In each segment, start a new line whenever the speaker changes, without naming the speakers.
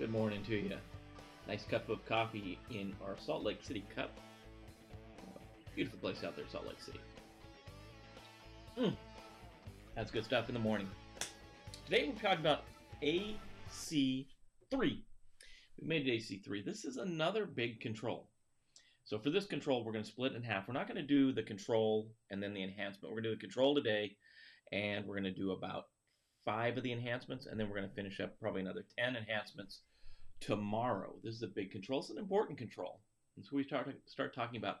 Good morning to you. Nice cup of coffee in our Salt Lake City cup. Beautiful place out there, Salt Lake City. Mm. That's good stuff in the morning. Today we're talking about AC3. We made it AC3. This is another big control. So for this control, we're going to split in half. We're not going to do the control and then the enhancement. We're going to do the control today, and we're going to do about five of the enhancements, and then we're going to finish up probably another 10 enhancements tomorrow. This is a big control. It's an important control. And so we start, start talking about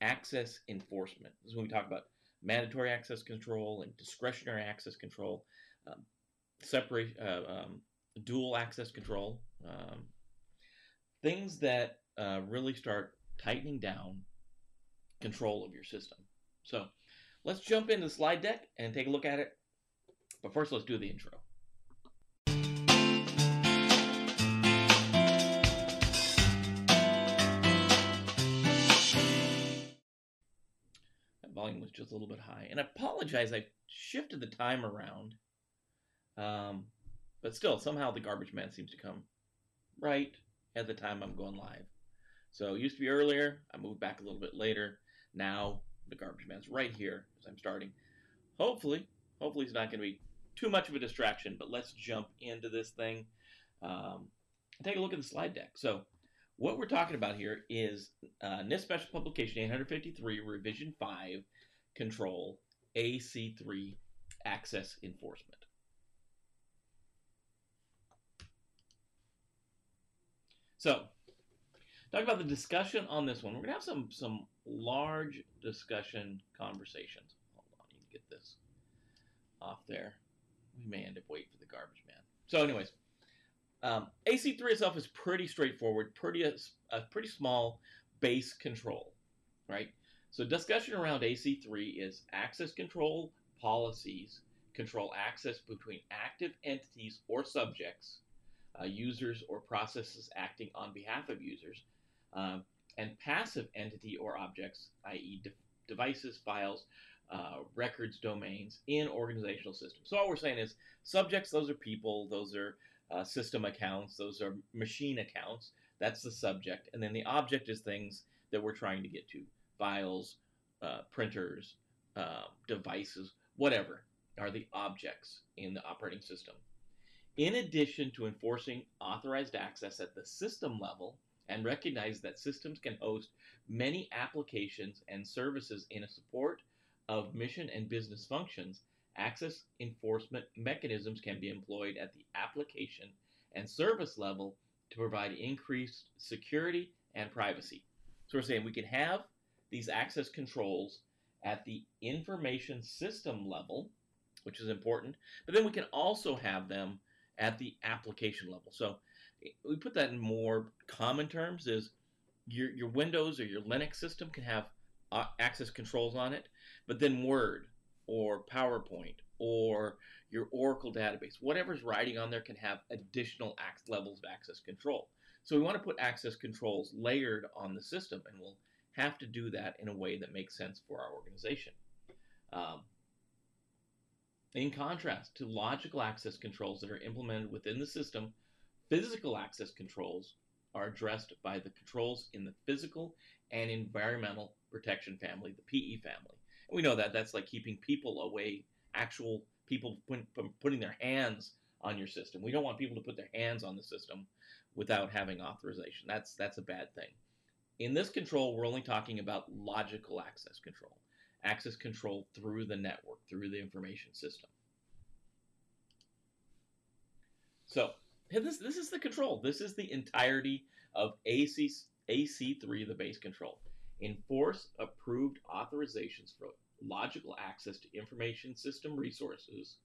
access enforcement. This is when we talk about mandatory access control and discretionary access control, um, separate, uh, um, dual access control, um, things that uh, really start tightening down control of your system. So let's jump into the slide deck and take a look at it but first, let's do the intro. Volume was just a little bit high. And I apologize, I shifted the time around. Um, but still, somehow the garbage man seems to come right at the time I'm going live. So it used to be earlier. I moved back a little bit later. Now the garbage man's right here as I'm starting. Hopefully, hopefully it's not going to be too much of a distraction, but let's jump into this thing um, and take a look at the slide deck. So what we're talking about here is uh, NIST Special Publication 853, Revision 5, Control, AC3, Access Enforcement. So, talk about the discussion on this one. We're gonna have some some large discussion conversations. Hold on, you can get this off there we may end up waiting for the garbage man. So, anyways, um, AC3 itself is pretty straightforward, pretty a, a pretty small base control, right? So, discussion around AC3 is access control policies control access between active entities or subjects, uh, users or processes acting on behalf of users, um, and passive entity or objects, i.e., de- devices, files, uh, records domains in organizational systems. So all we're saying is subjects, those are people, those are uh, system accounts, those are machine accounts. That's the subject. And then the object is things that we're trying to get to files, uh, printers, uh, devices, whatever are the objects in the operating system. In addition to enforcing authorized access at the system level, and recognize that systems can host many applications and services in support of mission and business functions, access enforcement mechanisms can be employed at the application and service level to provide increased security and privacy. So we're saying we can have these access controls at the information system level, which is important, but then we can also have them at the application level. So we put that in more common terms is your, your Windows or your Linux system can have uh, access controls on it, but then Word or PowerPoint or your Oracle database, whatever's writing on there can have additional levels of access control. So we want to put access controls layered on the system, and we'll have to do that in a way that makes sense for our organization. Um, in contrast to logical access controls that are implemented within the system, physical access controls are addressed by the controls in the physical and environmental protection family, the PE family. We know that that's like keeping people away, actual people putting their hands on your system. We don't want people to put their hands on the system without having authorization. That's that's a bad thing. In this control, we're only talking about logical access control, access control through the network, through the information system. So this this is the control. This is the entirety of AC AC3, the base control. Enforce approved authorizations for logical access to information system resources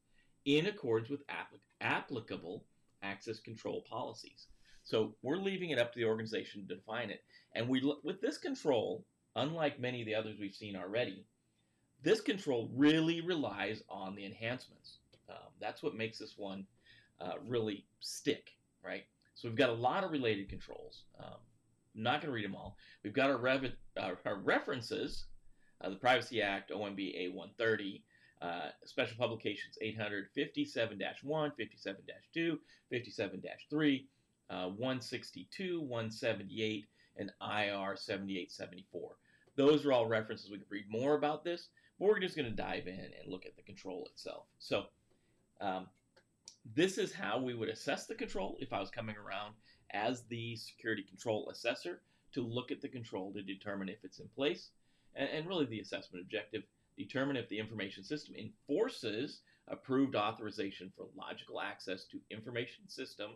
in accordance with applic- applicable access control policies. So we're leaving it up to the organization to define it. And we with this control, unlike many of the others we've seen already, this control really relies on the enhancements. Um, that's what makes this one uh, really stick, right? So we've got a lot of related controls. Um, I'm not going to read them all. We've got our, rev- uh, our references, uh, the Privacy Act, OMB A130, uh, Special Publications 857-1, 57-2, 57-3, uh, 162, 178, and IR 7874. Those are all references. We can read more about this, but we're just going to dive in and look at the control itself. So um, this is how we would assess the control if I was coming around as the security control assessor to look at the control to determine if it's in place and, and really the assessment objective determine if the information system enforces approved authorization for logical access to information system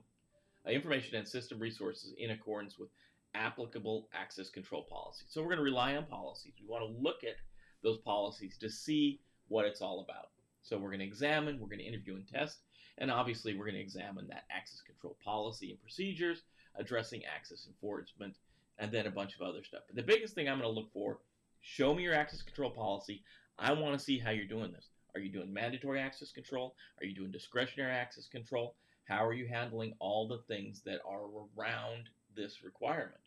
uh, information and system resources in accordance with applicable access control policies. So we're going to rely on policies. We want to look at those policies to see what it's all about. So we're going to examine, we're going to interview and test, and obviously we're going to examine that access control policy and procedures, addressing access enforcement, and then a bunch of other stuff. But the biggest thing I'm going to look for, show me your access control policy. I want to see how you're doing this. Are you doing mandatory access control? Are you doing discretionary access control? How are you handling all the things that are around this requirement?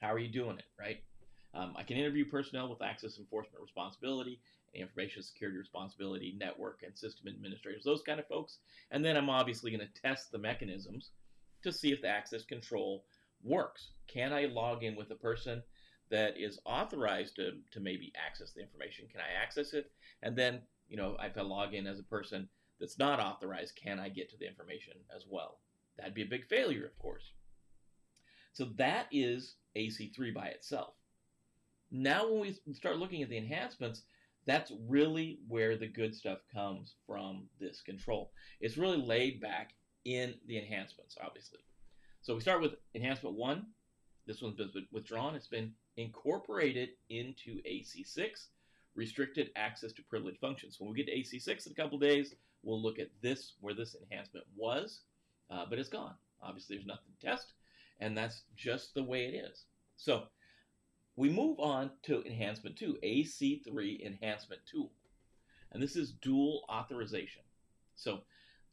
How are you doing it, right? Um, I can interview personnel with access enforcement responsibility, information security responsibility, network and system administrators, those kind of folks. And then I'm obviously going to test the mechanisms to see if the access control works. Can I log in with a person that is authorized to, to maybe access the information? Can I access it? And then, you know, if I log in as a person that's not authorized, can I get to the information as well? That'd be a big failure, of course. So that is AC3 by itself. Now, when we start looking at the enhancements, that's really where the good stuff comes from this control. It's really laid back in the enhancements, obviously. So we start with enhancement one. This one's been withdrawn. It's been incorporated into AC6, restricted access to privileged functions. When we get to AC6 in a couple days, we'll look at this, where this enhancement was, uh, but it's gone. Obviously, there's nothing to test, and that's just the way it is. So we move on to enhancement 2, AC3 enhancement tool. And this is dual authorization. So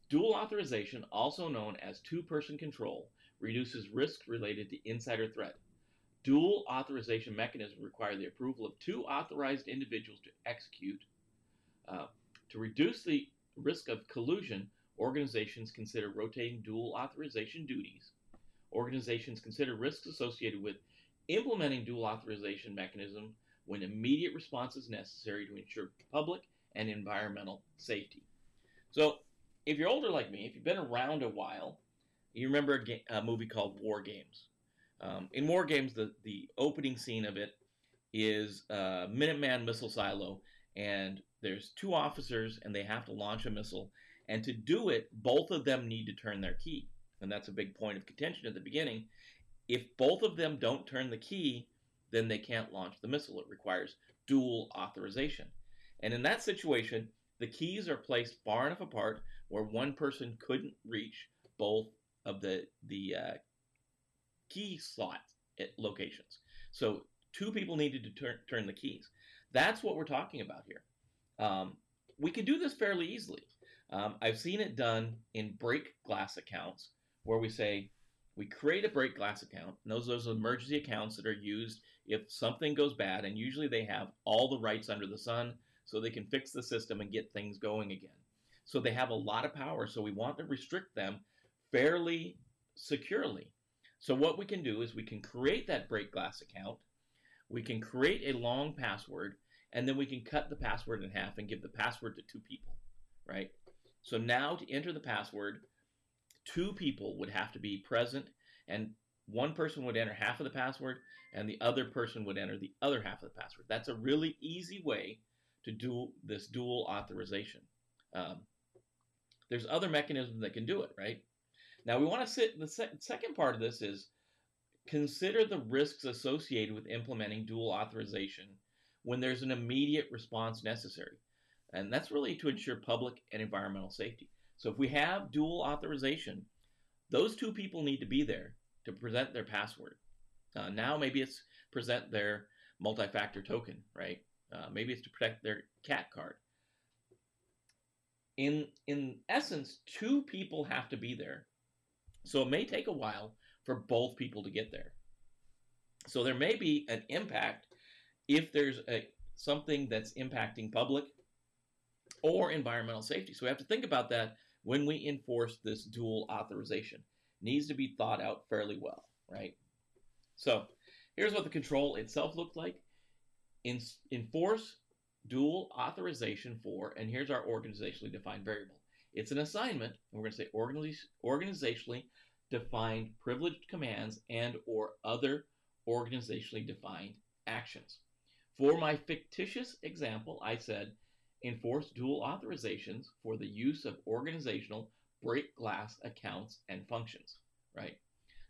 dual authorization, also known as two-person control, reduces risk related to insider threat. Dual authorization mechanisms require the approval of two authorized individuals to execute. Uh, to reduce the risk of collusion, organizations consider rotating dual authorization duties. Organizations consider risks associated with implementing dual authorization mechanism when immediate response is necessary to ensure public and environmental safety. So, if you're older like me, if you've been around a while, you remember a, a movie called War Games. Um, in War Games, the, the opening scene of it is a Minuteman missile silo, and there's two officers, and they have to launch a missile. And to do it, both of them need to turn their key. And that's a big point of contention at the beginning if both of them don't turn the key, then they can't launch the missile. It requires dual authorization. And in that situation, the keys are placed far enough apart where one person couldn't reach both of the the uh, key slot locations. So two people needed to turn turn the keys. That's what we're talking about here. Um, we can do this fairly easily. Um, I've seen it done in break glass accounts where we say we create a break glass account. And those those emergency accounts that are used if something goes bad, and usually they have all the rights under the sun, so they can fix the system and get things going again. So they have a lot of power. So we want to restrict them fairly securely. So what we can do is we can create that break glass account. We can create a long password, and then we can cut the password in half and give the password to two people, right? So now to enter the password, two people would have to be present and one person would enter half of the password and the other person would enter the other half of the password. That's a really easy way to do this dual authorization. Um, there's other mechanisms that can do it, right? Now we want to sit, the se- second part of this is consider the risks associated with implementing dual authorization when there's an immediate response necessary. And that's really to ensure public and environmental safety. So if we have dual authorization, those two people need to be there to present their password. Uh, now maybe it's present their multi-factor token, right? Uh, maybe it's to protect their CAC card. In in essence, two people have to be there, so it may take a while for both people to get there. So there may be an impact if there's a something that's impacting public or environmental safety. So we have to think about that when we enforce this dual authorization. needs to be thought out fairly well, right? So here's what the control itself looked like. In, enforce dual authorization for, and here's our organizationally defined variable. It's an assignment, and we're going to say organiz- organizationally defined privileged commands and or other organizationally defined actions. For my fictitious example, I said enforce dual authorizations for the use of organizational break glass accounts and functions, right?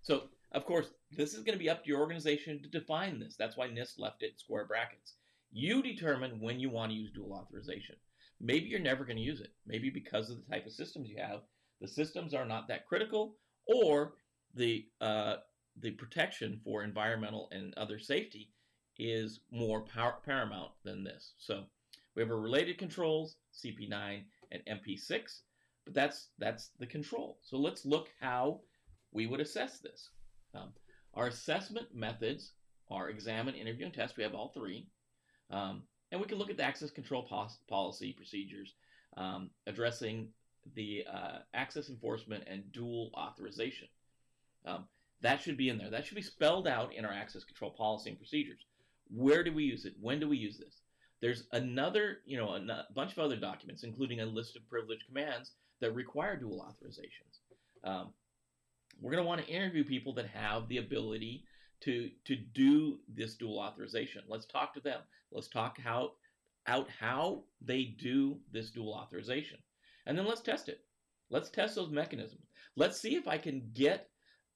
So, of course, this is going to be up to your organization to define this. That's why NIST left it in square brackets. You determine when you want to use dual authorization. Maybe you're never going to use it. Maybe because of the type of systems you have, the systems are not that critical, or the uh, the protection for environmental and other safety is more par- paramount than this. So we have our related controls, CP9 and MP6, but that's that's the control. So let's look how we would assess this. Um, our assessment methods are examine, interview, and test. We have all three. Um, and we can look at the access control policy procedures um, addressing the uh, access enforcement and dual authorization. Um, that should be in there. That should be spelled out in our access control policy and procedures. Where do we use it? When do we use this? There's another, you know, a bunch of other documents, including a list of privileged commands that require dual authorizations. Um, we're going to want to interview people that have the ability to to do this dual authorization. Let's talk to them. Let's talk how out how they do this dual authorization, and then let's test it. Let's test those mechanisms. Let's see if I can get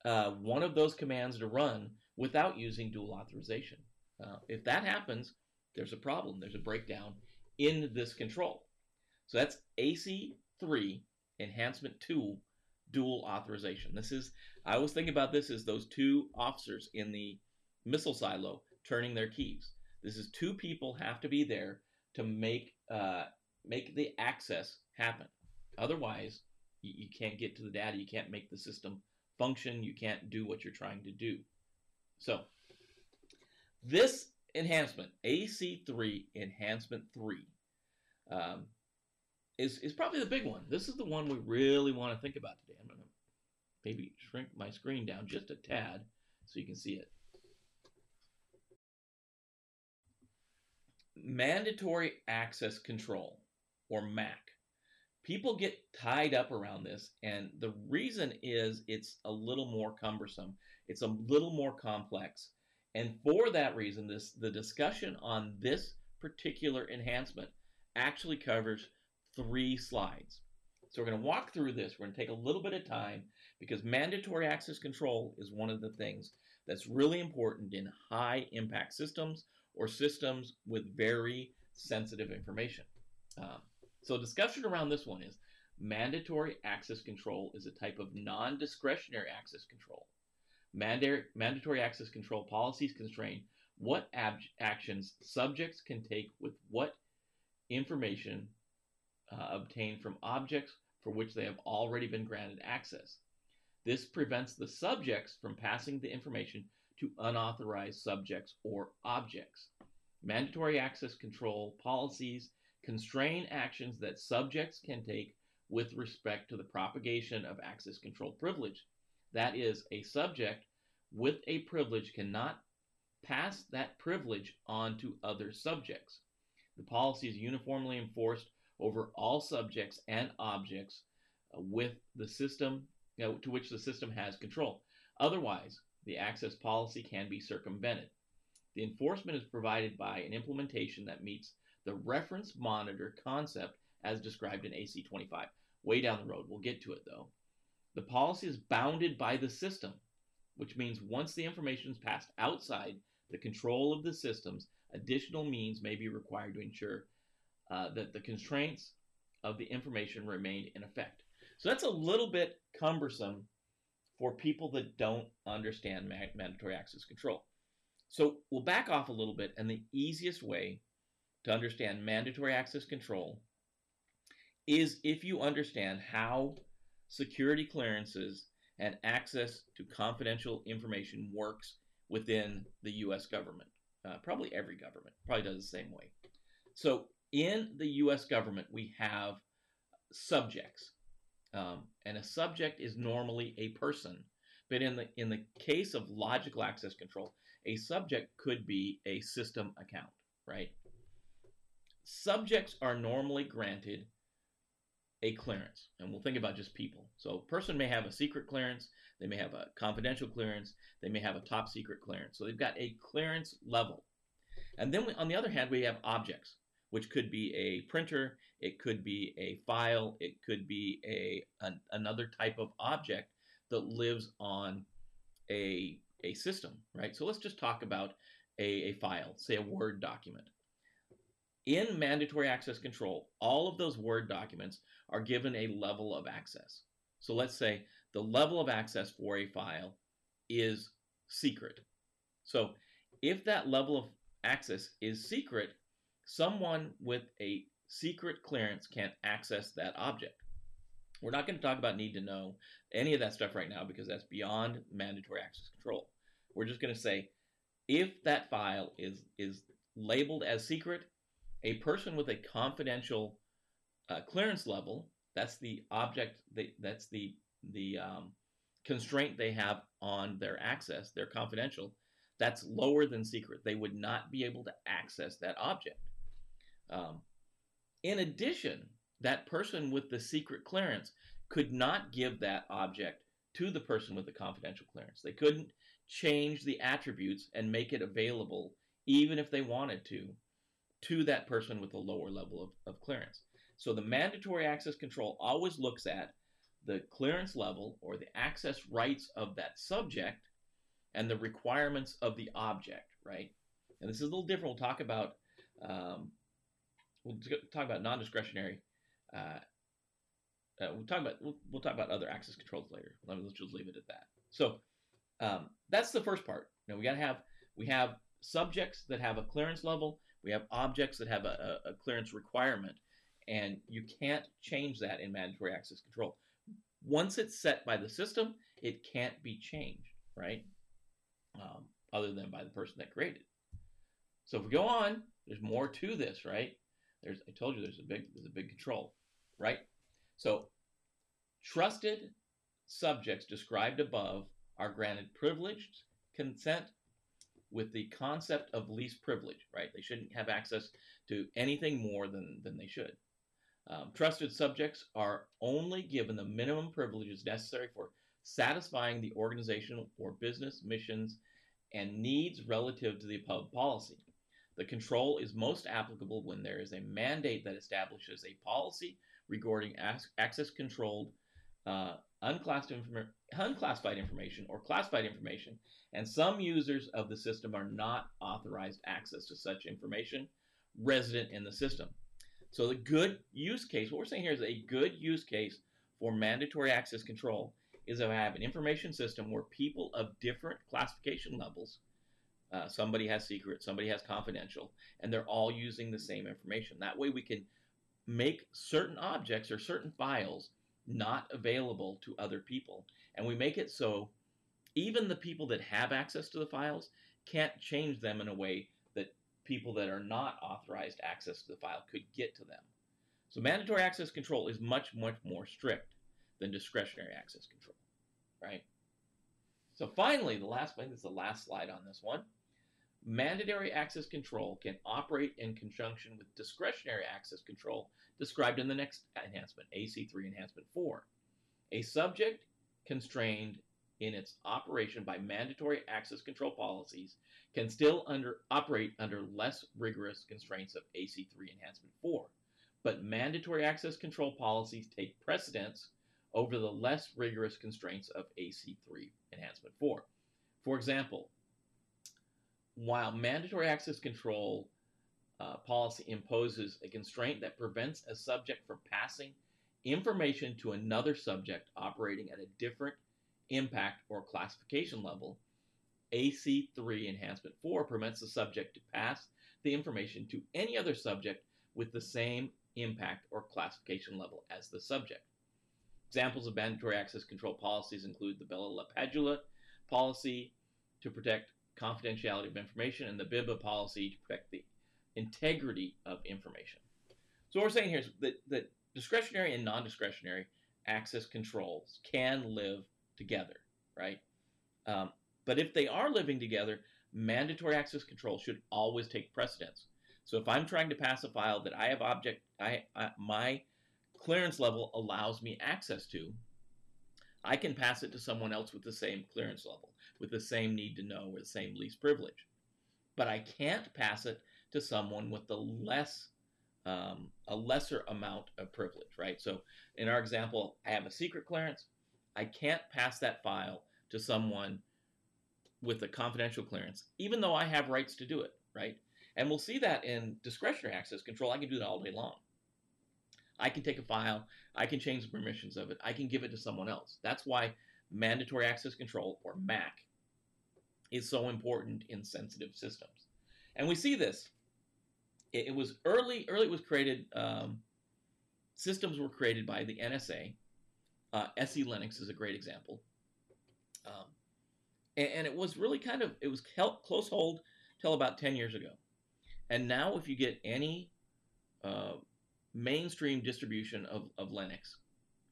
uh, one of those commands to run without using dual authorization. Uh, if that happens, there's a problem. There's a breakdown in this control. So that's AC3 enhancement 2 dual authorization. This is I always think about this as those two officers in the missile silo turning their keys. This is two people have to be there to make uh, make the access happen. Otherwise, you, you can't get to the data. You can't make the system function. You can't do what you're trying to do. So this enhancement, AC3 Enhancement 3, um, is, is probably the big one. This is the one we really want to think about today. I'm going to maybe shrink my screen down just a tad so you can see it. Mandatory Access Control, or MAC. People get tied up around this, and the reason is it's a little more cumbersome. It's a little more complex. And for that reason, this the discussion on this particular enhancement actually covers three slides. So we're going to walk through this. We're going to take a little bit of time because mandatory access control is one of the things that's really important in high impact systems or systems with very sensitive information. Um, so discussion around this one is mandatory access control is a type of non-discretionary access control. mandatory access control policies constrain what actions subjects can take with what information uh, obtained from objects for which they have already been granted access. This prevents the subjects from passing the information to unauthorized subjects or objects. Mandatory access control policies constrain actions that subjects can take with respect to the propagation of access control privilege. That is, a subject with a privilege cannot pass that privilege on to other subjects. The policy is uniformly enforced over all subjects and objects uh, with the system you know, to which the system has control. Otherwise, the access policy can be circumvented. The enforcement is provided by an implementation that meets the reference monitor concept as described in AC25. Way down the road, we'll get to it though. The policy is bounded by the system, which means once the information is passed outside the control of the systems, additional means may be required to ensure uh, that the constraints of the information remained in effect. So that's a little bit cumbersome for people that don't understand mandatory access control. So we'll back off a little bit, and the easiest way to understand mandatory access control is if you understand how security clearances and access to confidential information works within the US government. Uh, probably every government probably does the same way. So in the US government, we have subjects. Um, and a subject is normally a person. But in the in the case of logical access control, a subject could be a system account, right? Subjects are normally granted a clearance, and we'll think about just people. So a person may have a secret clearance, they may have a confidential clearance, they may have a top secret clearance. So they've got a clearance level. And then we, on the other hand, we have objects, which could be a printer, it could be a file, it could be a an, another type of object that lives on a a system, right? So let's just talk about a, a file, say a Word document. In mandatory access control, all of those Word documents are given a level of access. So let's say the level of access for a file is secret. So if that level of access is secret, someone with a secret clearance can't access that object. We're not going to talk about need to know any of that stuff right now because that's beyond mandatory access control. We're just going to say if that file is is labeled as secret, a person with a confidential uh, clearance level, that's the object, they, that's the the um, constraint they have on their access, their confidential, that's lower than secret. They would not be able to access that object. Um, in addition, that person with the secret clearance could not give that object to the person with the confidential clearance. They couldn't change the attributes and make it available, even if they wanted to, to that person with a lower level of, of clearance. So the mandatory access control always looks at the clearance level or the access rights of that subject and the requirements of the object, right? And this is a little different. We'll talk about um, we'll talk about non-discretionary. Uh, uh, we'll talk about we'll, we'll, talk about other access controls later. Let me let's just leave it at that. So um, that's the first part. Now we got to have we have subjects that have a clearance level. We have objects that have a, a, clearance requirement, and you can't change that in mandatory access control. Once it's set by the system, it can't be changed, right? Um, other than by the person that created. So if we go on, there's more to this, right? There's I told you there's a big there's a big control, right? So trusted subjects described above are granted privileged consent with the concept of least privilege, right? They shouldn't have access to anything more than, than they should. Um, trusted subjects are only given the minimum privileges necessary for satisfying the organizational or business missions and needs relative to the above policy. The control is most applicable when there is a mandate that establishes a policy regarding access controlled uh, unclassified, unclassified information or classified information, and some users of the system are not authorized access to such information resident in the system. So the good use case, what we're saying here is a good use case for mandatory access control is to have an information system where people of different classification levels uh, somebody has secret, somebody has confidential, and they're all using the same information. That way, we can make certain objects or certain files not available to other people. And we make it so even the people that have access to the files can't change them in a way that people that are not authorized access to the file could get to them. So mandatory access control is much, much more strict than discretionary access control, right? So finally, the last, this is the last slide on this one. Mandatory access control can operate in conjunction with discretionary access control described in the next enhancement, AC3 Enhancement 4. A subject constrained in its operation by mandatory access control policies can still under, operate under less rigorous constraints of AC3 Enhancement 4, but mandatory access control policies take precedence over the less rigorous constraints of AC3 Enhancement 4. For example, while mandatory access control uh, policy imposes a constraint that prevents a subject from passing information to another subject operating at a different impact or classification level, AC3 Enhancement 4 permits the subject to pass the information to any other subject with the same impact or classification level as the subject. Examples of mandatory access control policies include the Bella Padula policy to protect confidentiality of information and the BIBA policy to protect the integrity of information. So what we're saying here is that, that discretionary and non-discretionary access controls can live together, right? Um, but if they are living together, mandatory access control should always take precedence. So if I'm trying to pass a file that I have object, I, I my clearance level allows me access to, I can pass it to someone else with the same clearance level, with the same need to know or the same least privilege. But I can't pass it to someone with the less um, a lesser amount of privilege, right? So in our example, I have a secret clearance. I can't pass that file to someone with a confidential clearance, even though I have rights to do it, right? And we'll see that in discretionary access control. I can do that all day long. I can take a file, I can change the permissions of it, I can give it to someone else. That's why mandatory access control, or MAC, is so important in sensitive systems. And we see this. It, it was early, early it was created, um, systems were created by the NSA. Uh, SE Linux is a great example. Um, and, and, it was really kind of, it was close hold till about 10 years ago. And now if you get any uh, mainstream distribution of, of Linux,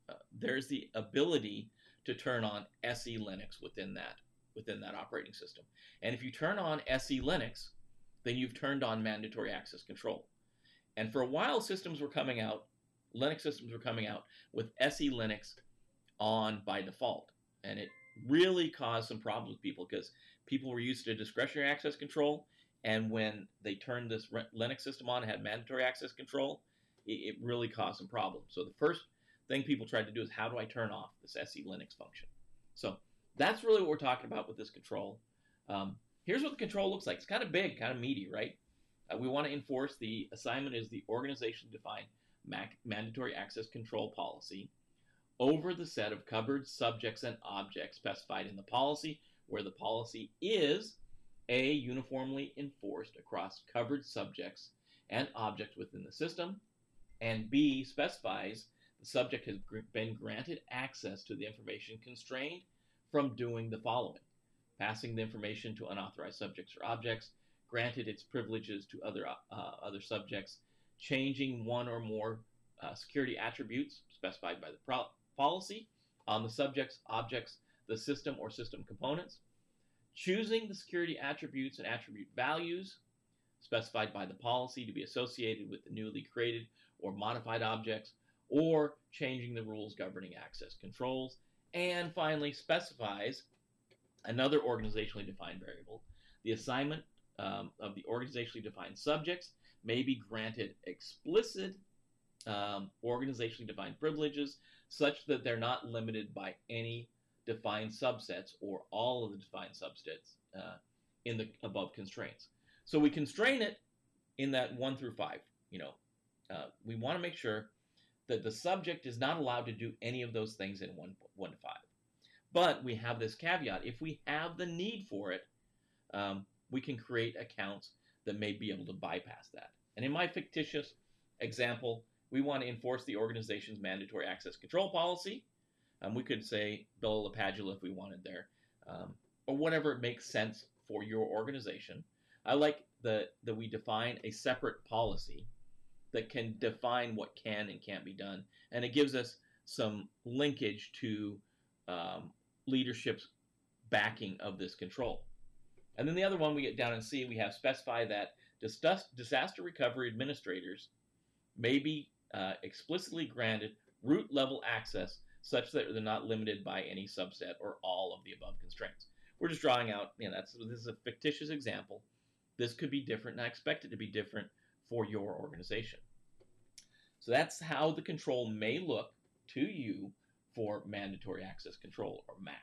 uh, there's the ability to turn on SE Linux within that within that operating system. And if you turn on SE Linux, then you've turned on mandatory access control. And for a while, systems were coming out, Linux systems were coming out with SE Linux on by default. And it really caused some problems with people because people were used to discretionary access control. And when they turned this Linux system on and had mandatory access control, it, really caused some problems. So the first thing people tried to do is how do I turn off this SE Linux function? So that's really what we're talking about with this control. Um, here's what the control looks like. It's kind of big, kind of meaty, right? Uh, we want to enforce the assignment is the organization defined mandatory access control policy over the set of covered subjects and objects specified in the policy, where the policy is A, uniformly enforced across covered subjects and objects within the system, and B, specifies the subject has been granted access to the information constrained from doing the following. Passing the information to unauthorized subjects or objects, granted its privileges to other, uh, other subjects, changing one or more uh, security attributes specified by the pro- policy on the subjects, objects, the system, or system components, choosing the security attributes and attribute values specified by the policy to be associated with the newly created or modified objects, or changing the rules governing access controls, and finally specifies another organizationally defined variable. The assignment um, of the organizationally defined subjects may be granted explicit um, organizationally defined privileges such that they're not limited by any defined subsets or all of the defined subsets uh, in the above constraints. So we constrain it in that one through five. You know, uh, we want to make sure that the subject is not allowed to do any of those things in one, one to five. But we have this caveat. If we have the need for it, um, we can create accounts that may be able to bypass that. And in my fictitious example, we want to enforce the organization's mandatory access control policy. Um, we could say Bell-LaPadula if we wanted there, um, or whatever makes sense for your organization. I like the, that we define a separate policy that can define what can and can't be done. And it gives us some linkage to um, leadership's backing of this control. And then the other one we get down and see, we have specify that disaster recovery administrators may be uh, explicitly granted root level access such that they're not limited by any subset or all of the above constraints. We're just drawing out, you know, that's this is a fictitious example. This could be different, and I expect it to be different for your organization. So that's how the control may look to you for mandatory access control or MAC.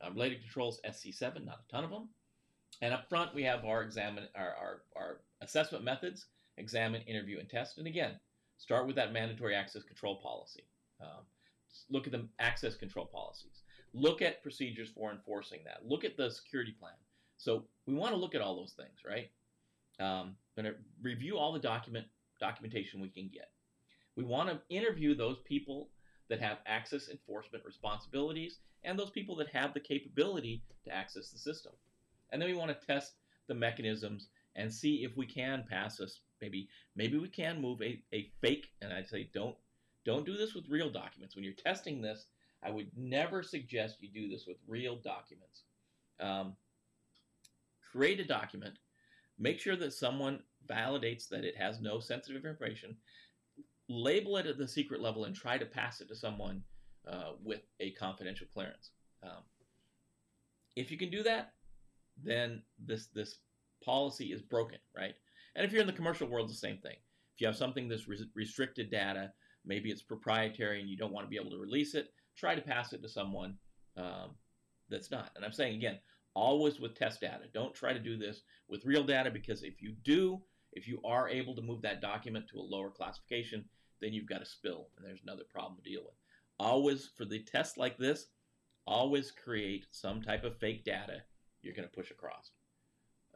Uh, related controls SC7, not a ton of them. And up front we have our examine our, our, our assessment methods, examine, interview, and test. And again, start with that mandatory access control policy. Um, look at the access control policies. Look at procedures for enforcing that. Look at the security plan. So we want to look at all those things, right? Um, going to review all the document documentation we can get. We want to interview those people that have access enforcement responsibilities and those people that have the capability to access the system. And then we want to test the mechanisms and see if we can pass us maybe maybe we can move a, a fake and I'd say don't Don't do this with real documents. When you're testing this, I would never suggest you do this with real documents. Um, create a document, make sure that someone validates that it has no sensitive information, label it at the secret level, and try to pass it to someone uh, with a confidential clearance. Um, if you can do that, then this this policy is broken, right? And if you're in the commercial world, the same thing. If you have something that's res- restricted data, maybe it's proprietary and you don't want to be able to release it, try to pass it to someone um, that's not. And I'm saying again, always with test data. Don't try to do this with real data because if you do, if you are able to move that document to a lower classification, then you've got a spill and there's another problem to deal with. Always, for the tests like this, always create some type of fake data you're going to push across.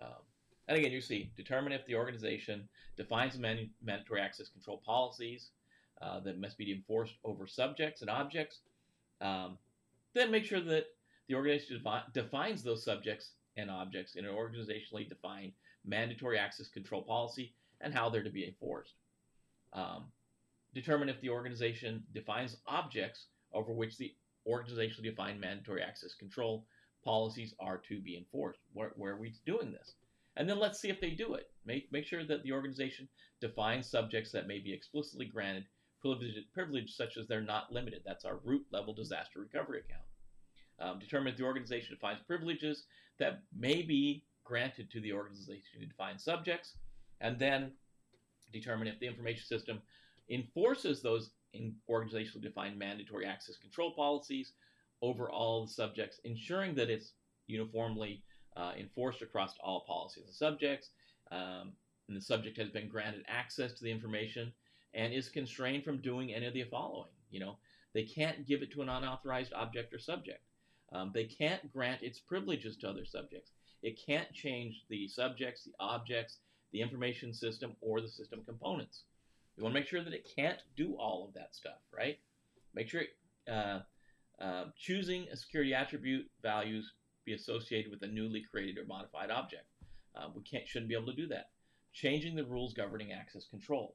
Um, and again, you see, determine if the organization defines mandatory access control policies uh, that must be enforced over subjects and objects. Um, then make sure that the organization defi- defines those subjects and objects in an organizationally defined mandatory access control policy and how they're to be enforced. Um, determine if the organization defines objects over which the organizationally defined mandatory access control policies are to be enforced. Where, where, are we doing this? And then let's see if they do it. Make, make sure that the organization defines subjects that may be explicitly granted privilege, privilege such as they're not limited. That's our root level disaster recovery account. Um, determine if the organization defines privileges that may be granted to the organization to define subjects, and then determine if the information system enforces those organizationally defined mandatory access control policies over all the subjects, ensuring that it's uniformly uh, enforced across all policies and subjects, um, and the subject has been granted access to the information and is constrained from doing any of the following. You know, they can't give it to an unauthorized object or subject. Um, they can't grant its privileges to other subjects. It can't change the subjects, the objects, the information system, or the system components. You want to make sure that it can't do all of that stuff, right? Make sure uh, uh, choosing a security attribute values be associated with a newly created or modified object. Uh, we can't shouldn't be able to do that. Changing the rules governing access control.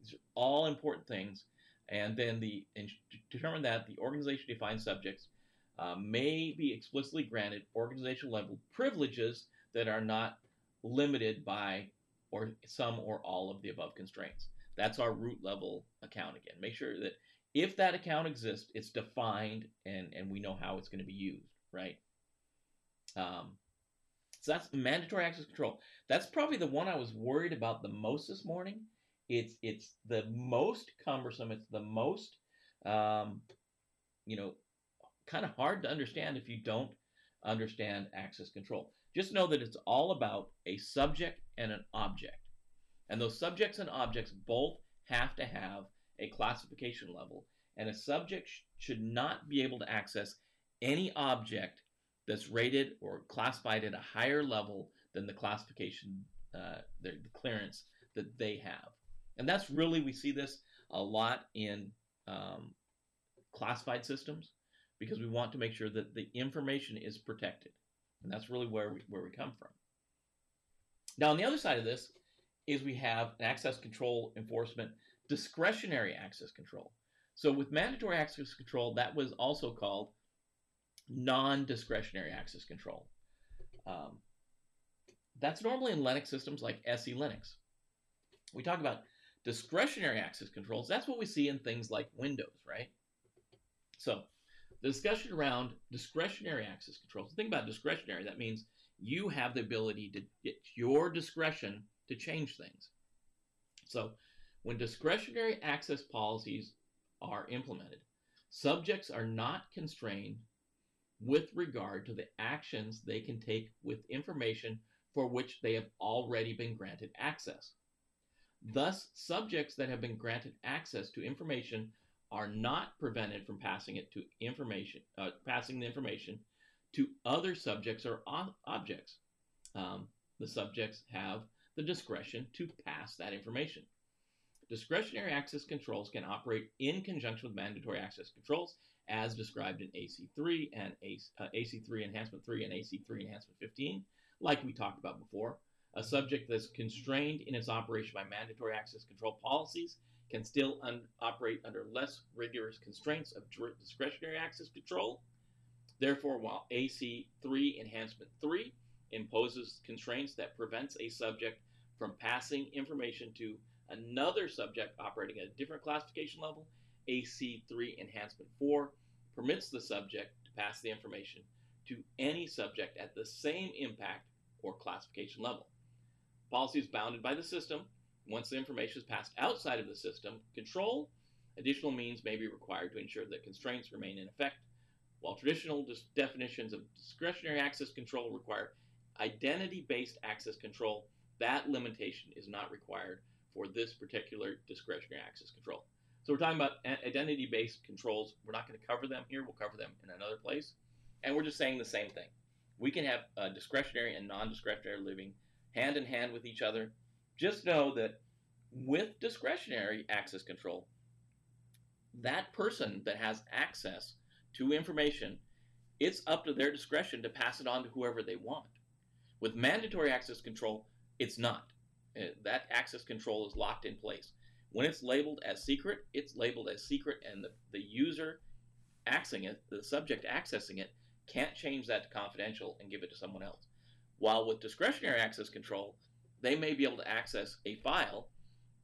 These are all important things. And then the and determine that the organization defines subjects uh, may be explicitly granted organizational level privileges that are not limited by or some or all of the above constraints. That's our root level account again. Make sure that if that account exists, it's defined and, and we know how it's going to be used, right? Um, so that's mandatory access control. That's probably the one I was worried about the most this morning. It's it's the most cumbersome. It's the most um, you know kind of hard to understand if you don't understand access control. Just know that it's all about a subject and an object. And those subjects and objects both have to have a classification level. And a subject sh- should not be able to access any object that's rated or classified at a higher level than the classification, uh, the, the clearance that they have. And that's really, we see this a lot in um, classified systems because we want to make sure that the information is protected. And that's really where we, where we come from. Now, on the other side of this is we have an access control enforcement discretionary access control. So with mandatory access control, that was also called non-discretionary access control. Um, that's normally in Linux systems like SE Linux. We talk about discretionary access controls. That's what we see in things like Windows, right? So the discussion around discretionary access controls. Think about discretionary. That means you have the ability to get your discretion to change things. So when discretionary access policies are implemented, subjects are not constrained with regard to the actions they can take with information for which they have already been granted access. Thus, subjects that have been granted access to information are not prevented from passing it to information, uh, passing the information to other subjects or objects. Um, the subjects have the discretion to pass that information. Discretionary access controls can operate in conjunction with mandatory access controls as described in AC3 and AC, uh, AC3 Enhancement 3 and AC3 Enhancement 15, like we talked about before. A subject that's constrained in its operation by mandatory access control policies can still un- operate under less rigorous constraints of discretionary access control. Therefore, while AC3 Enhancement 3 imposes constraints that prevents a subject from passing information to another subject operating at a different classification level, AC3 Enhancement 4 permits the subject to pass the information to any subject at the same impact or classification level. Policy is bounded by the system. Once the information is passed outside of the system control, additional means may be required to ensure that constraints remain in effect. While traditional definitions of discretionary access control require identity based access control, that limitation is not required for this particular discretionary access control. So we're talking about identity based controls. We're not going to cover them here, we'll cover them in another place. And we're just saying the same thing. We can have uh, discretionary and non discretionary living hand in hand with each other. Just know that with discretionary access control, that person that has access to information, it's up to their discretion to pass it on to whoever they want. With mandatory access control, it's not. Uh, that access control is locked in place. When it's labeled as secret, it's labeled as secret, and the, the user accessing it, the subject accessing it, can't change that to confidential and give it to someone else. While with discretionary access control, they may be able to access a file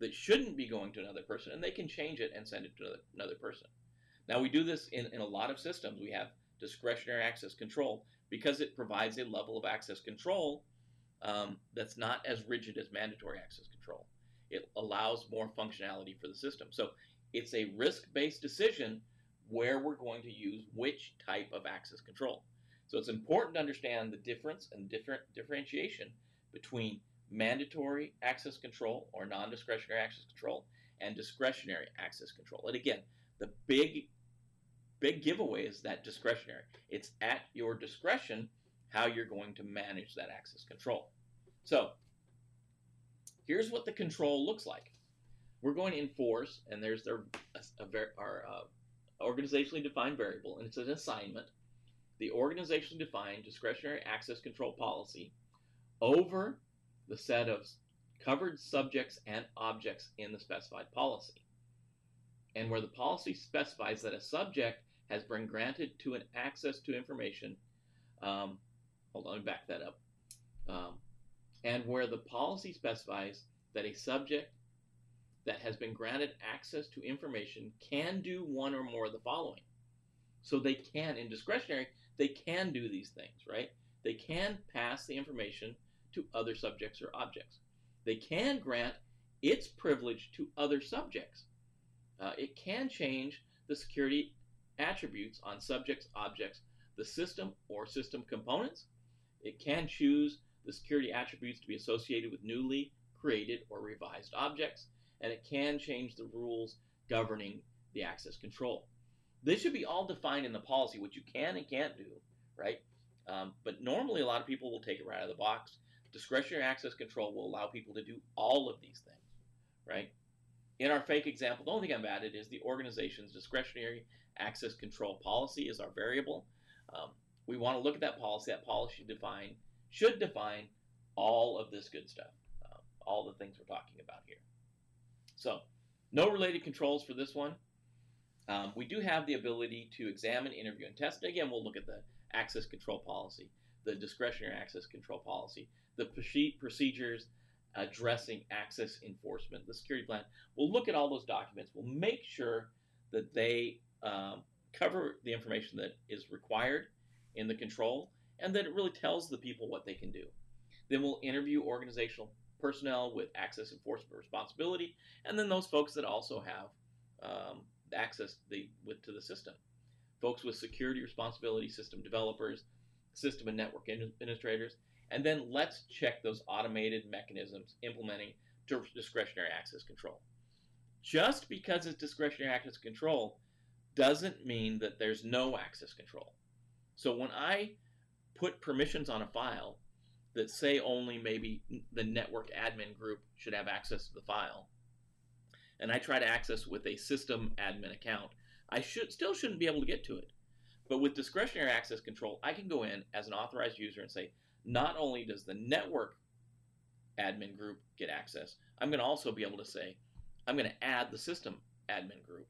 that shouldn't be going to another person, and they can change it and send it to another person. Now, we do this in, in a lot of systems. We have discretionary access control because it provides a level of access control um, that's not as rigid as mandatory access control. It allows more functionality for the system. So it's a risk based decision where we're going to use which type of access control. So it's important to understand the difference and different differentiation between mandatory access control or non-discretionary access control and discretionary access control. And again, the big big giveaway is that discretionary. It's at your discretion how you're going to manage that access control. So here's what the control looks like. We're going to enforce, and there's their a, a, our uh, organizationally defined variable, and it's an assignment. The organizationally defined discretionary access control policy over the set of covered subjects and objects in the specified policy. And where the policy specifies that a subject has been granted to an access to information, um, hold on, back that up. Um, and where the policy specifies that a subject that has been granted access to information can do one or more of the following. So they can, in discretionary, they can do these things, right? They can pass the information to other subjects or objects. They can grant its privilege to other subjects. Uh, it can change the security attributes on subjects, objects, the system or system components. It can choose the security attributes to be associated with newly created or revised objects, and it can change the rules governing the access control. This should be all defined in the policy, what you can and can't do, right? Um, but normally, a lot of people will take it right out of the box. Discretionary access control will allow people to do all of these things, right? In our fake example, the only thing I've added is the organization's discretionary access control policy is our variable. Um, we want to look at that policy. That policy define should define all of this good stuff, uh, all the things we're talking about here. So, no related controls for this one. Um, we do have the ability to examine, interview, and test. Again, we'll look at the access control policy, the discretionary access control policy, the procedures addressing access enforcement, the security plan. We'll look at all those documents. We'll make sure that they um, cover the information that is required in the control and that it really tells the people what they can do. Then we'll interview organizational personnel with access enforcement responsibility, and then those folks that also have um, access the, with, to the system. Folks with security responsibility, system developers, system and network administrators, and then let's check those automated mechanisms implementing discretionary access control. Just because it's discretionary access control doesn't mean that there's no access control. So when I put permissions on a file that say only maybe the network admin group should have access to the file, and I try to access with a system admin account, I should still shouldn't be able to get to it. But with discretionary access control, I can go in as an authorized user and say, not only does the network admin group get access, I'm going to also be able to say, I'm going to add the system admin group,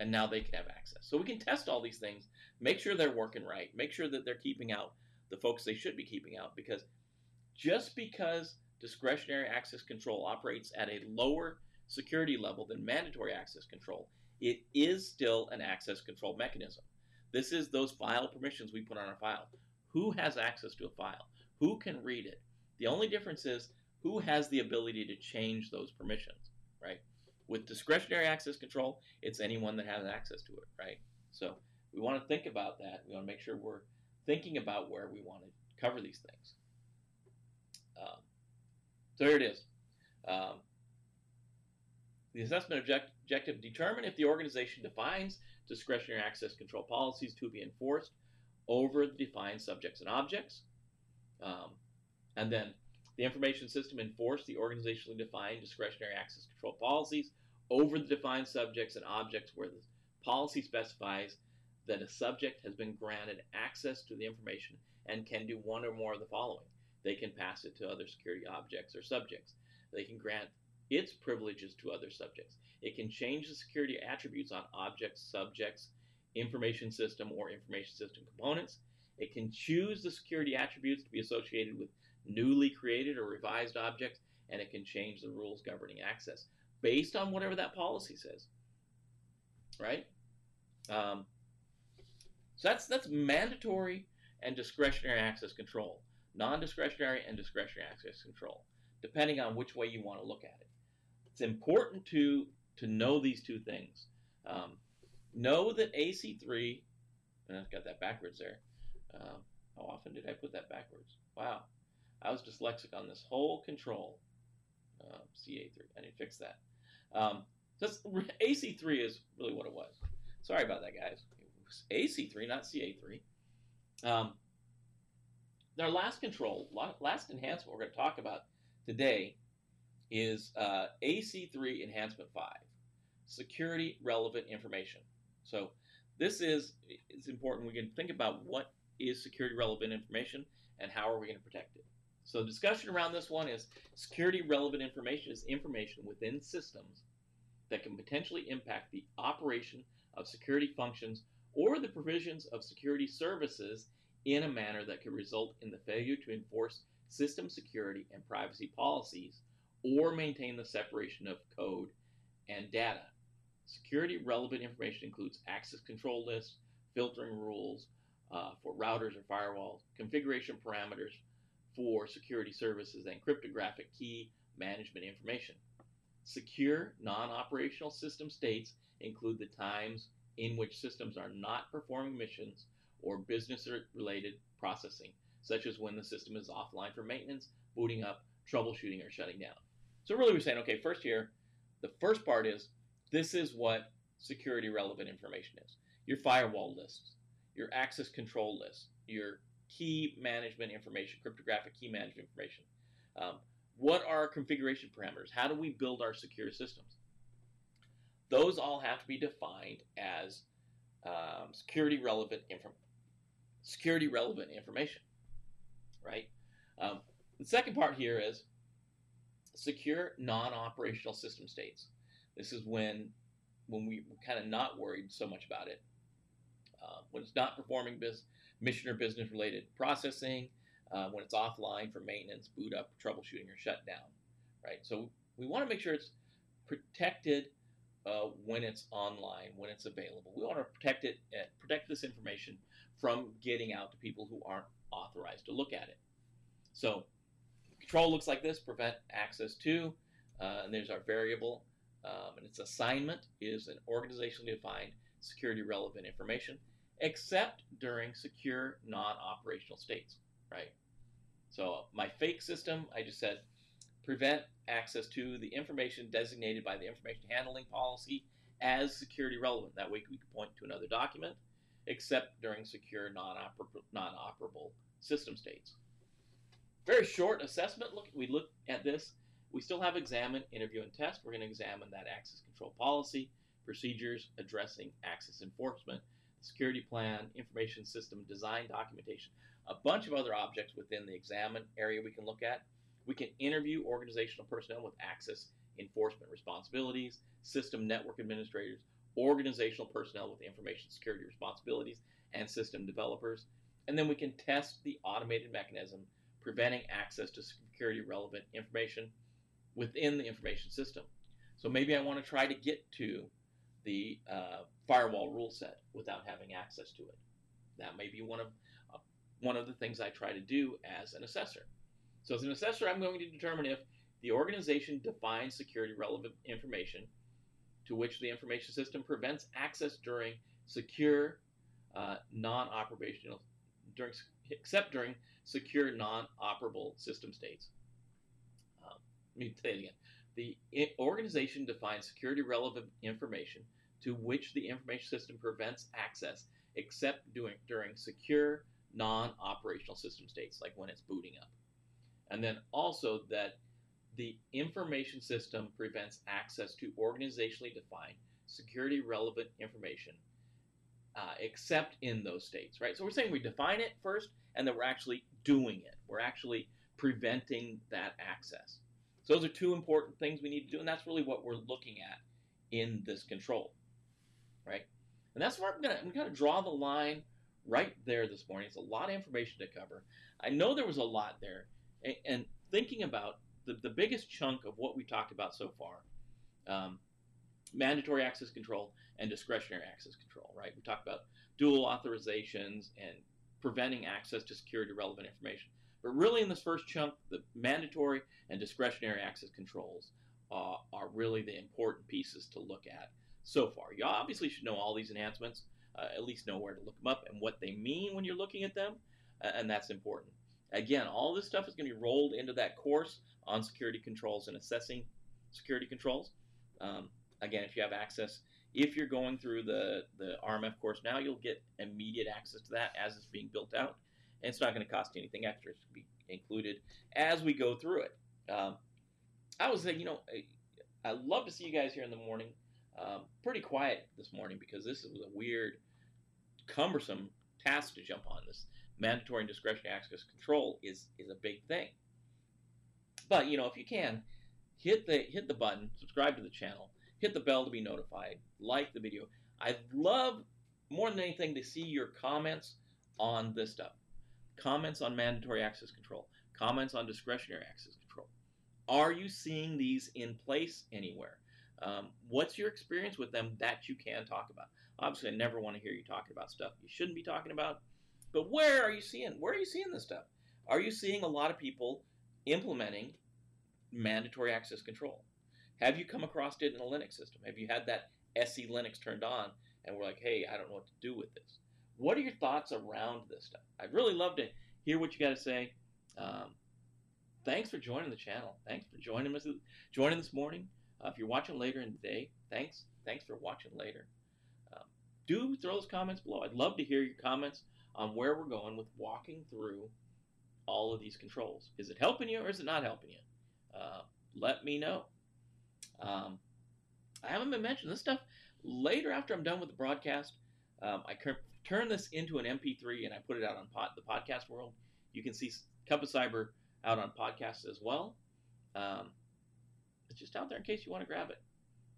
and now they can have access. So we can test all these things, make sure they're working right, make sure that they're keeping out the folks they should be keeping out, because just because discretionary access control operates at a lower security level than mandatory access control, it is still an access control mechanism. This is those file permissions we put on our file. Who has access to a file? Who can read it? The only difference is who has the ability to change those permissions, right? With discretionary access control, it's anyone that has access to it, right? So we want to think about that. We want to make sure we're thinking about where we want to cover these things. Um, so here it is. Um, the assessment object objective determine if the organization defines discretionary access control policies to be enforced over the defined subjects and objects. Um, and then the information system enforce the organizationally defined discretionary access control policies over the defined subjects and objects where the policy specifies that a subject has been granted access to the information and can do one or more of the following. They can pass it to other security objects or subjects. They can grant its privileges to other subjects. It can change the security attributes on objects, subjects, information system, or information system components. It can choose the security attributes to be associated with newly created or revised objects, and it can change the rules governing access based on whatever that policy says. Right? Um, so that's that's mandatory and discretionary access control, non-discretionary and discretionary access control, depending on which way you want to look at it. It's important to to know these two things. Um, know that AC3, and I've got that backwards there. Um, how often did I put that backwards? Wow. I was dyslexic on this whole control. Uh, CA3. I need to fix that. Um, AC3 is really what it was. Sorry about that, guys. It was AC3, not CA3. Um, our last control, last enhancement we're going to talk about today is uh, AC3 Enhancement 5, Security Relevant Information. So this is it's important. We can think about what is security relevant information and how are we going to protect it. So the discussion around this one is security relevant information is information within systems that can potentially impact the operation of security functions or the provisions of security services in a manner that could result in the failure to enforce system security and privacy policies or maintain the separation of code and data. Security relevant information includes access control lists, filtering rules uh, for routers or firewalls, configuration parameters for security services, and cryptographic key management information. Secure non operational system states include the times in which systems are not performing missions or business related processing, such as when the system is offline for maintenance, booting up, troubleshooting, or shutting down. So really we're saying, okay, first here, the first part is this is what security relevant information is. Your firewall lists, your access control list, your key management information, cryptographic key management information. Um, what are configuration parameters? How do we build our secure systems? Those all have to be defined as um, security relevant info- security relevant information, right? Um, the second part here is secure non-operational system states. This is when when we are kind of not worried so much about it. Uh, when it's not performing mission or business related processing, uh, when it's offline for maintenance, boot up, troubleshooting, or shutdown, right? So we want to make sure it's protected uh, when it's online, when it's available. We want to protect it, uh, protect this information from getting out to people who aren't authorized to look at it. So Control looks like this, prevent access to, uh, and there's our variable, um, and its assignment is an organizationally defined security relevant information, except during secure non-operational states, right? So my fake system, I just said prevent access to the information designated by the information handling policy as security relevant. That way we can point to another document, except during secure non-operable, non-operable system states. Very short assessment. Look, we look at this. We still have examine, interview, and test. We're going to examine that access control policy, procedures addressing access enforcement, security plan, information system design documentation, a bunch of other objects within the examine area we can look at. We can interview organizational personnel with access enforcement responsibilities, system network administrators, organizational personnel with information security responsibilities, and system developers. And then we can test the automated mechanism preventing access to security relevant information within the information system. So maybe I want to try to get to the uh, firewall rule set without having access to it. That may be one of uh, one of the things I try to do as an assessor. So as an assessor, I'm going to determine if the organization defines security relevant information to which the information system prevents access during secure uh, non-operational during except during secure non-operable system states. Um, let me say it again. The organization defines security relevant information to which the information system prevents access except during, secure non-operational system states, like when it's booting up. And then also that the information system prevents access to organizationally defined security relevant information uh, except in those states, right? So we're saying we define it first and that we're actually doing it. We're actually preventing that access. So those are two important things we need to do, and that's really what we're looking at in this control? And that's where I'm gonna I'm gonna draw the line right there this morning. It's a lot of information to cover. I know there was a lot there, and, and thinking about the, the biggest chunk of what we talked about so far, um, mandatory access control and discretionary access control, right? We talked about dual authorizations and preventing access to security relevant information. But really, in this first chunk, the mandatory and discretionary access controls uh, are really the important pieces to look at so far. You obviously should know all these enhancements, uh, at least know where to look them up and what they mean when you're looking at them, uh, and that's important. Again, all this stuff is going to be rolled into that course on security controls and assessing security controls. Um, again, if you have access, if you're going through the, the RMF course now, you'll get immediate access to that as it's being built out. And it's not going to cost you anything extra. It's be included as we go through it. Um, I was saying, you know, I, I love to see you guys here in the morning. Um, pretty quiet this morning because this was a weird, cumbersome task to jump on. This mandatory and discretionary access control is is a big thing. But you know, if you can, hit the hit the button, subscribe to the channel, hit the bell to be notified, like the video. I'd love more than anything to see your comments on this stuff. Comments on mandatory access control, comments on discretionary access control. Are you seeing these in place anywhere? Um, what's your experience with them that you can talk about? Obviously, I never want to hear you talking about stuff you shouldn't be talking about. But where are you seeing? Where are you seeing this stuff? Are you seeing a lot of people implementing mandatory access control? Have you come across it in a Linux system? Have you had that SE Linux turned on and we're like, hey, I don't know what to do with this? What are your thoughts around this stuff? I'd really love to hear what you got to say. Um, thanks for joining the channel. Thanks for joining us, joining this morning. Uh, if you're watching later in the day, thanks. Thanks for watching later. Um, do throw those comments below. I'd love to hear your comments on where we're going with walking through all of these controls. Is it helping you or is it not helping you? Uh, let me know. Um, I haven't been mentioning this stuff. Later, after I'm done with the broadcast, um, I turn this into an MP3 and I put it out on pod, the podcast world. You can see Cup of Cyber out on podcasts as well. Um, it's just out there in case you want to grab it.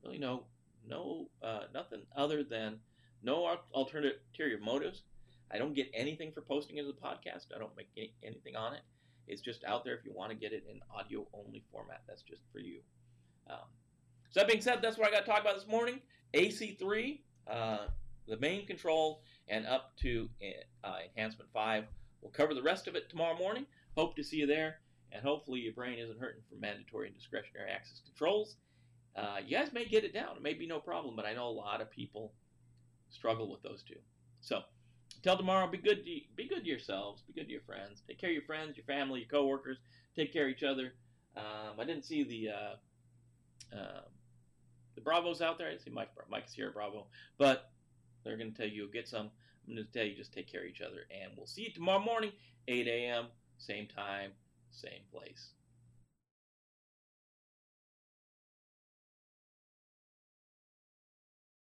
Really, no, no, uh, nothing other than no alternative motives. I don't get anything for posting it as a podcast. I don't make any, anything on it. It's just out there if you want to get it in audio only format. That's just for you. Um, so that being said, that's what I got to talk about this morning. AC3, uh, the main control, and up to uh, enhancement 5. We'll cover the rest of it tomorrow morning. Hope to see you there, and hopefully your brain isn't hurting from mandatory and discretionary access controls. Uh, you guys may get it down. It may be no problem, but I know a lot of people struggle with those two. So until tomorrow, be good. To, be good to yourselves. Be good to your friends. Take care of your friends, your family, your coworkers. Take care of each other. Um, I didn't see the uh, uh, the Bravos out there. I didn't see Mike. Mike is here, at Bravo. But they're going to tell you get some. I'm going to tell you just take care of each other, and we'll see you tomorrow morning, 8 a.m. Same time, same place.